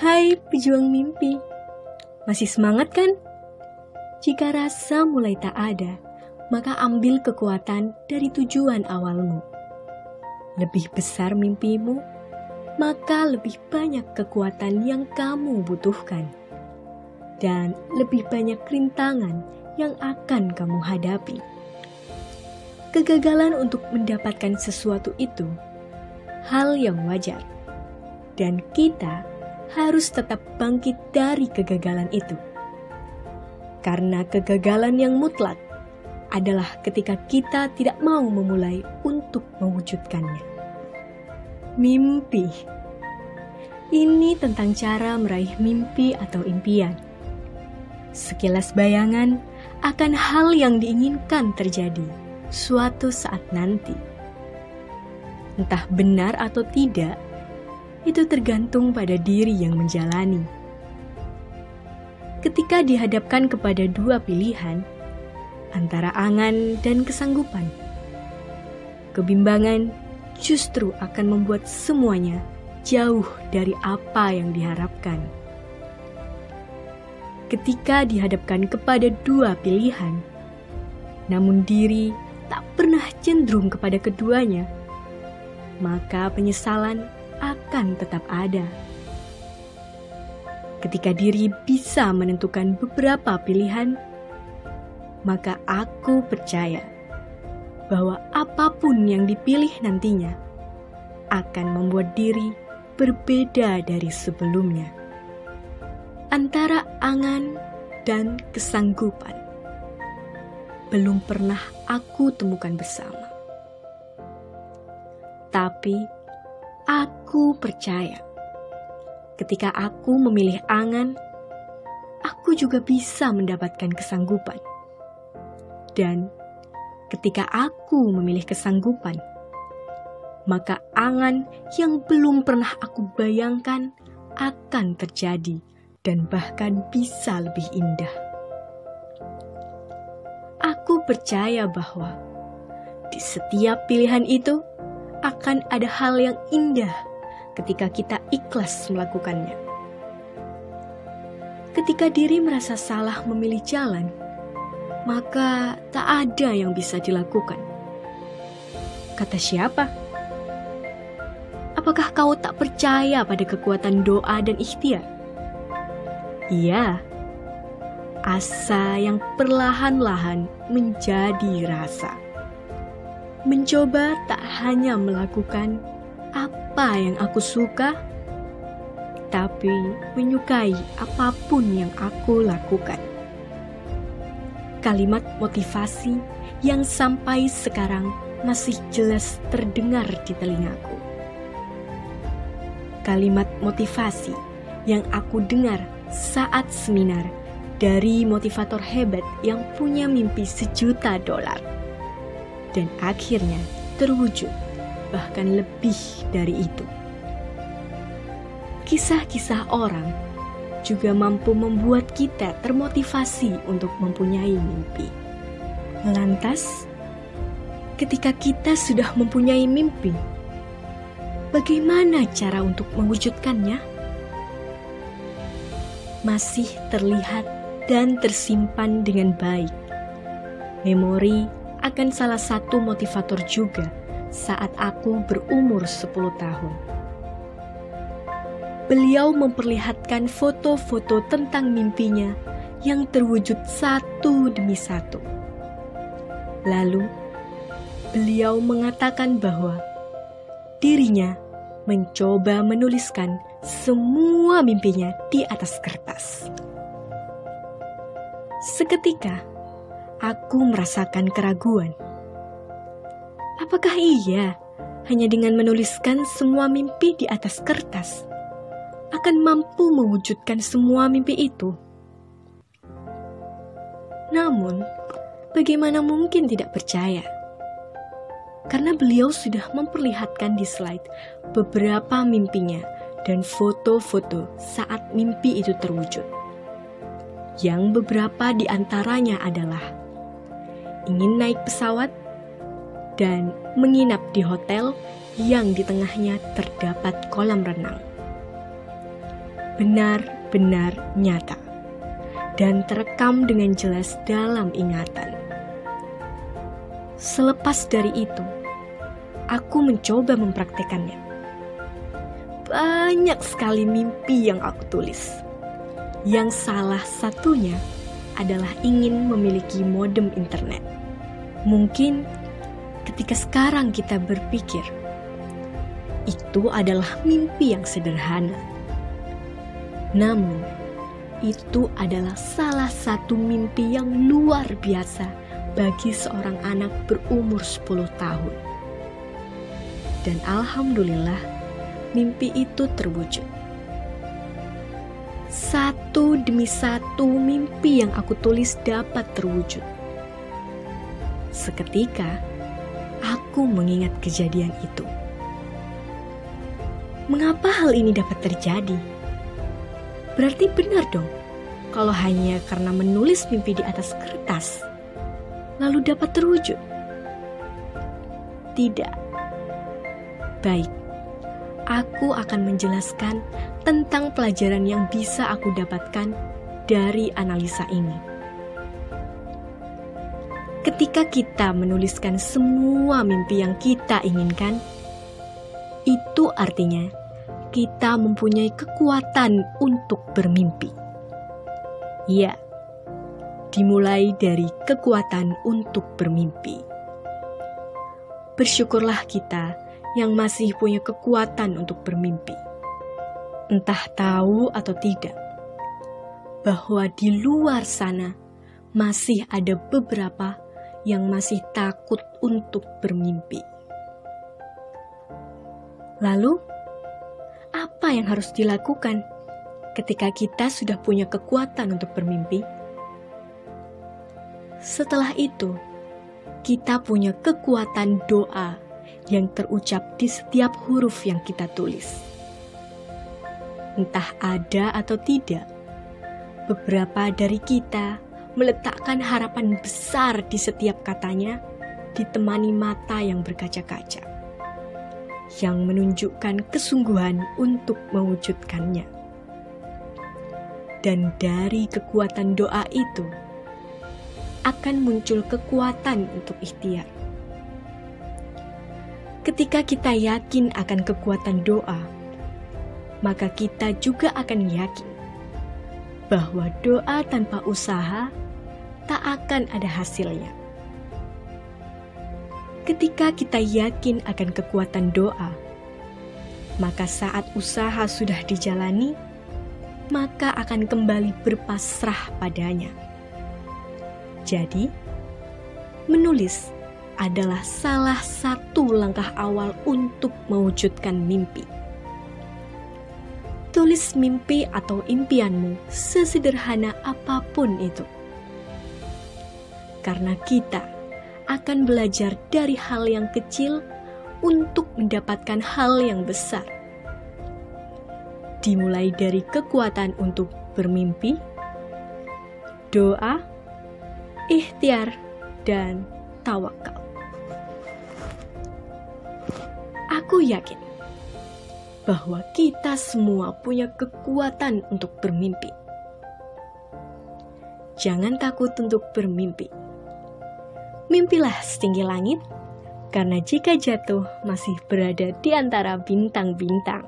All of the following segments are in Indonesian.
Hai pejuang mimpi, masih semangat kan? Jika rasa mulai tak ada, maka ambil kekuatan dari tujuan awalmu. Lebih besar mimpimu, maka lebih banyak kekuatan yang kamu butuhkan. Dan lebih banyak rintangan yang akan kamu hadapi. Kegagalan untuk mendapatkan sesuatu itu hal yang wajar. Dan kita harus tetap bangkit dari kegagalan itu. Karena kegagalan yang mutlak adalah ketika kita tidak mau memulai untuk mewujudkannya. Mimpi ini tentang cara meraih mimpi atau impian. Sekilas bayangan akan hal yang diinginkan terjadi suatu saat nanti. Entah benar atau tidak, itu tergantung pada diri yang menjalani. Ketika dihadapkan kepada dua pilihan, antara angan dan kesanggupan, kebimbangan justru akan membuat semuanya jauh dari apa yang diharapkan. Ketika dihadapkan kepada dua pilihan, namun diri tak pernah cenderung kepada keduanya, maka penyesalan akan tetap ada. Ketika diri bisa menentukan beberapa pilihan, maka aku percaya bahwa apa pun yang dipilih nantinya akan membuat diri berbeda dari sebelumnya. Antara angan dan kesanggupan belum pernah aku temukan bersama. Tapi Aku percaya, ketika aku memilih angan, aku juga bisa mendapatkan kesanggupan. Dan ketika aku memilih kesanggupan, maka angan yang belum pernah aku bayangkan akan terjadi dan bahkan bisa lebih indah. Aku percaya bahwa di setiap pilihan itu akan ada hal yang indah ketika kita ikhlas melakukannya. Ketika diri merasa salah memilih jalan, maka tak ada yang bisa dilakukan. Kata siapa? Apakah kau tak percaya pada kekuatan doa dan ikhtiar? Iya, asa yang perlahan-lahan menjadi rasa mencoba tak hanya melakukan apa yang aku suka, tapi menyukai apa pun yang aku lakukan. Kalimat motivasi yang sampai sekarang masih jelas terdengar di telingaku. Kalimat motivasi yang aku dengar saat seminar dari motivator hebat yang punya mimpi sejuta dolar dan akhirnya terwujud, bahkan lebih dari itu. Kisah-kisah orang juga mampu membuat kita termotivasi untuk mempunyai mimpi. Lantas, ketika kita sudah mempunyai mimpi, bagaimana cara untuk mewujudkannya? Masih terlihat dan tersimpan dengan baik memori akan salah satu motivator juga saat aku berumur 10 tahun. Beliau memperlihatkan foto-foto tentang mimpinya yang terwujud satu demi satu. Lalu, beliau mengatakan bahwa dirinya mencoba menuliskan semua mimpinya di atas kertas. Seketika, aku merasakan keraguan. Apakah iya hanya dengan menuliskan semua mimpi di atas kertas akan mampu mewujudkan semua mimpi itu? Namun, bagaimana mungkin tidak percaya? Karena beliau sudah memperlihatkan di slide beberapa mimpinya dan foto-foto saat mimpi itu terwujud. Yang beberapa di antaranya adalah ingin naik pesawat dan menginap di hotel yang di tengahnya terdapat kolam renang. benar-benar nyata dan terekam dengan jelas dalam ingatan. Selepas dari itu, aku mencoba mempraktekannya. Banyak sekali mimpi yang aku tulis. Yang salah satunya adalah ingin memiliki modem internet. Mungkin ketika sekarang kita berpikir, itu adalah mimpi yang sederhana. Namun, itu adalah salah satu mimpi yang luar biasa bagi seorang anak berumur 10 tahun. Dan alhamdulillah, mimpi itu terwujud. Satu demi satu mimpi yang aku tulis dapat terwujud. Seketika, aku mengingat kejadian itu. Mengapa hal ini dapat terjadi? Berarti benar dong, kalau hanya karena menulis mimpi di atas kertas, lalu dapat terwujud. Tidak. Baik, aku akan menjelaskan tentang pelajaran yang bisa aku dapatkan dari analisa ini. Ketika kita menuliskan semua mimpi yang kita inginkan, itu artinya kita mempunyai kekuatan untuk bermimpi. Ya, dimulai dari kekuatan untuk bermimpi. Bersyukurlah kita yang masih punya kekuatan untuk bermimpi. Entah tahu atau tidak, bahwa di luar sana masih ada beberapa yang masih takut untuk bermimpi. Lalu, apa yang harus dilakukan ketika kita sudah punya kekuatan untuk bermimpi? Setelah itu, kita punya kekuatan doa yang terucap di setiap huruf yang kita tulis. Entah ada atau tidak, beberapa dari kita meletakkan harapan besar di setiap katanya, ditemani mata yang berkaca-kaca yang menunjukkan kesungguhan untuk mewujudkannya. Dan dari kekuatan doa itu akan muncul kekuatan untuk ikhtiar. Ketika kita yakin akan kekuatan doa, maka kita juga akan yakin bahwa doa tanpa usaha tak akan ada hasilnya. Ketika kita yakin akan kekuatan doa, maka saat usaha sudah dijalani, maka akan kembali berpasrah padanya. Jadi, menulis adalah salah satu langkah awal untuk mewujudkan mimpi. Tulis mimpi atau impianmu sesederhana apa pun itu. Karena kita akan belajar dari hal yang kecil untuk mendapatkan hal yang besar. Dimulai dari kekuatan untuk bermimpi, doa, ikhtiar, dan tawakal. Aku yakin bahwa kita semua punya kekuatan untuk bermimpi. Jangan takut untuk bermimpi Mimpilah setinggi langit, karena jika jatuh masih berada di antara bintang-bintang.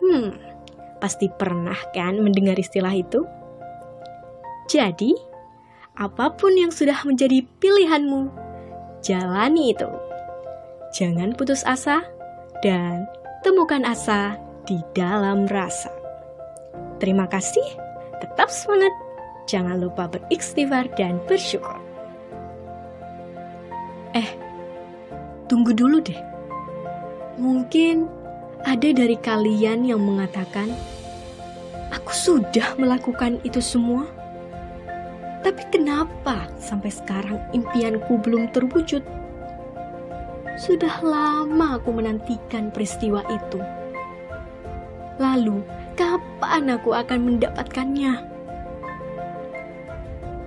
Hmm, pasti pernah kan mendengar istilah itu? Jadi, apa pun yang sudah menjadi pilihanmu, jalani itu. Jangan putus asa dan temukan asa di dalam rasa. Terima kasih, tetap semangat, jangan lupa beristighfar dan bersyukur. Eh, tunggu dulu deh. Mungkin ada dari kalian yang mengatakan, "Aku sudah melakukan itu semua." Tapi kenapa sampai sekarang impianku belum terwujud? Sudah lama aku menantikan peristiwa itu. Lalu, kapan aku akan mendapatkannya?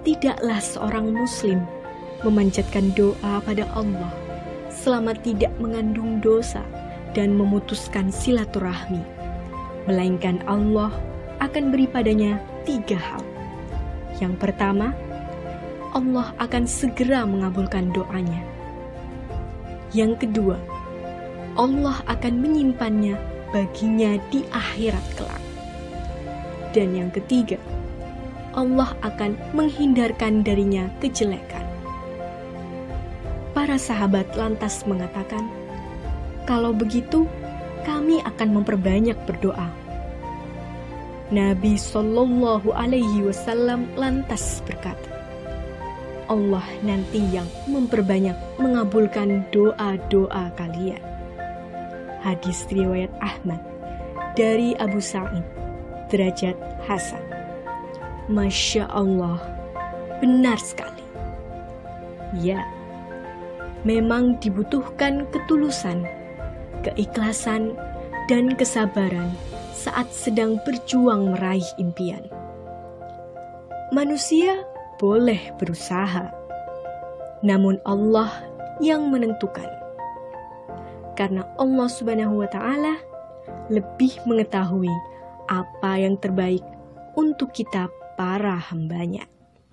Tidaklah seorang Muslim memanjatkan doa pada Allah selama tidak mengandung dosa dan memutuskan silaturahmi, melainkan Allah akan beri padanya tiga hal. Yang pertama, Allah akan segera mengabulkan doanya. Yang kedua, Allah akan menyimpannya baginya di akhirat kelak. Dan yang ketiga, Allah akan menghindarkan darinya kejelekan. Para sahabat lantas mengatakan, "Kalau begitu, kami akan memperbanyak berdoa." Nabi Shallallahu Alaihi Wasallam lantas berkata, Allah nanti yang memperbanyak mengabulkan doa-doa kalian. Hadis riwayat Ahmad dari Abu Sa'id, derajat Hasan. Masya Allah, benar sekali. Ya, memang dibutuhkan ketulusan, keikhlasan, dan kesabaran saat sedang berjuang meraih impian. Manusia boleh berusaha, namun Allah yang menentukan. Karena Allah Subhanahu wa Ta'ala lebih mengetahui apa yang terbaik untuk kita, para hambanya.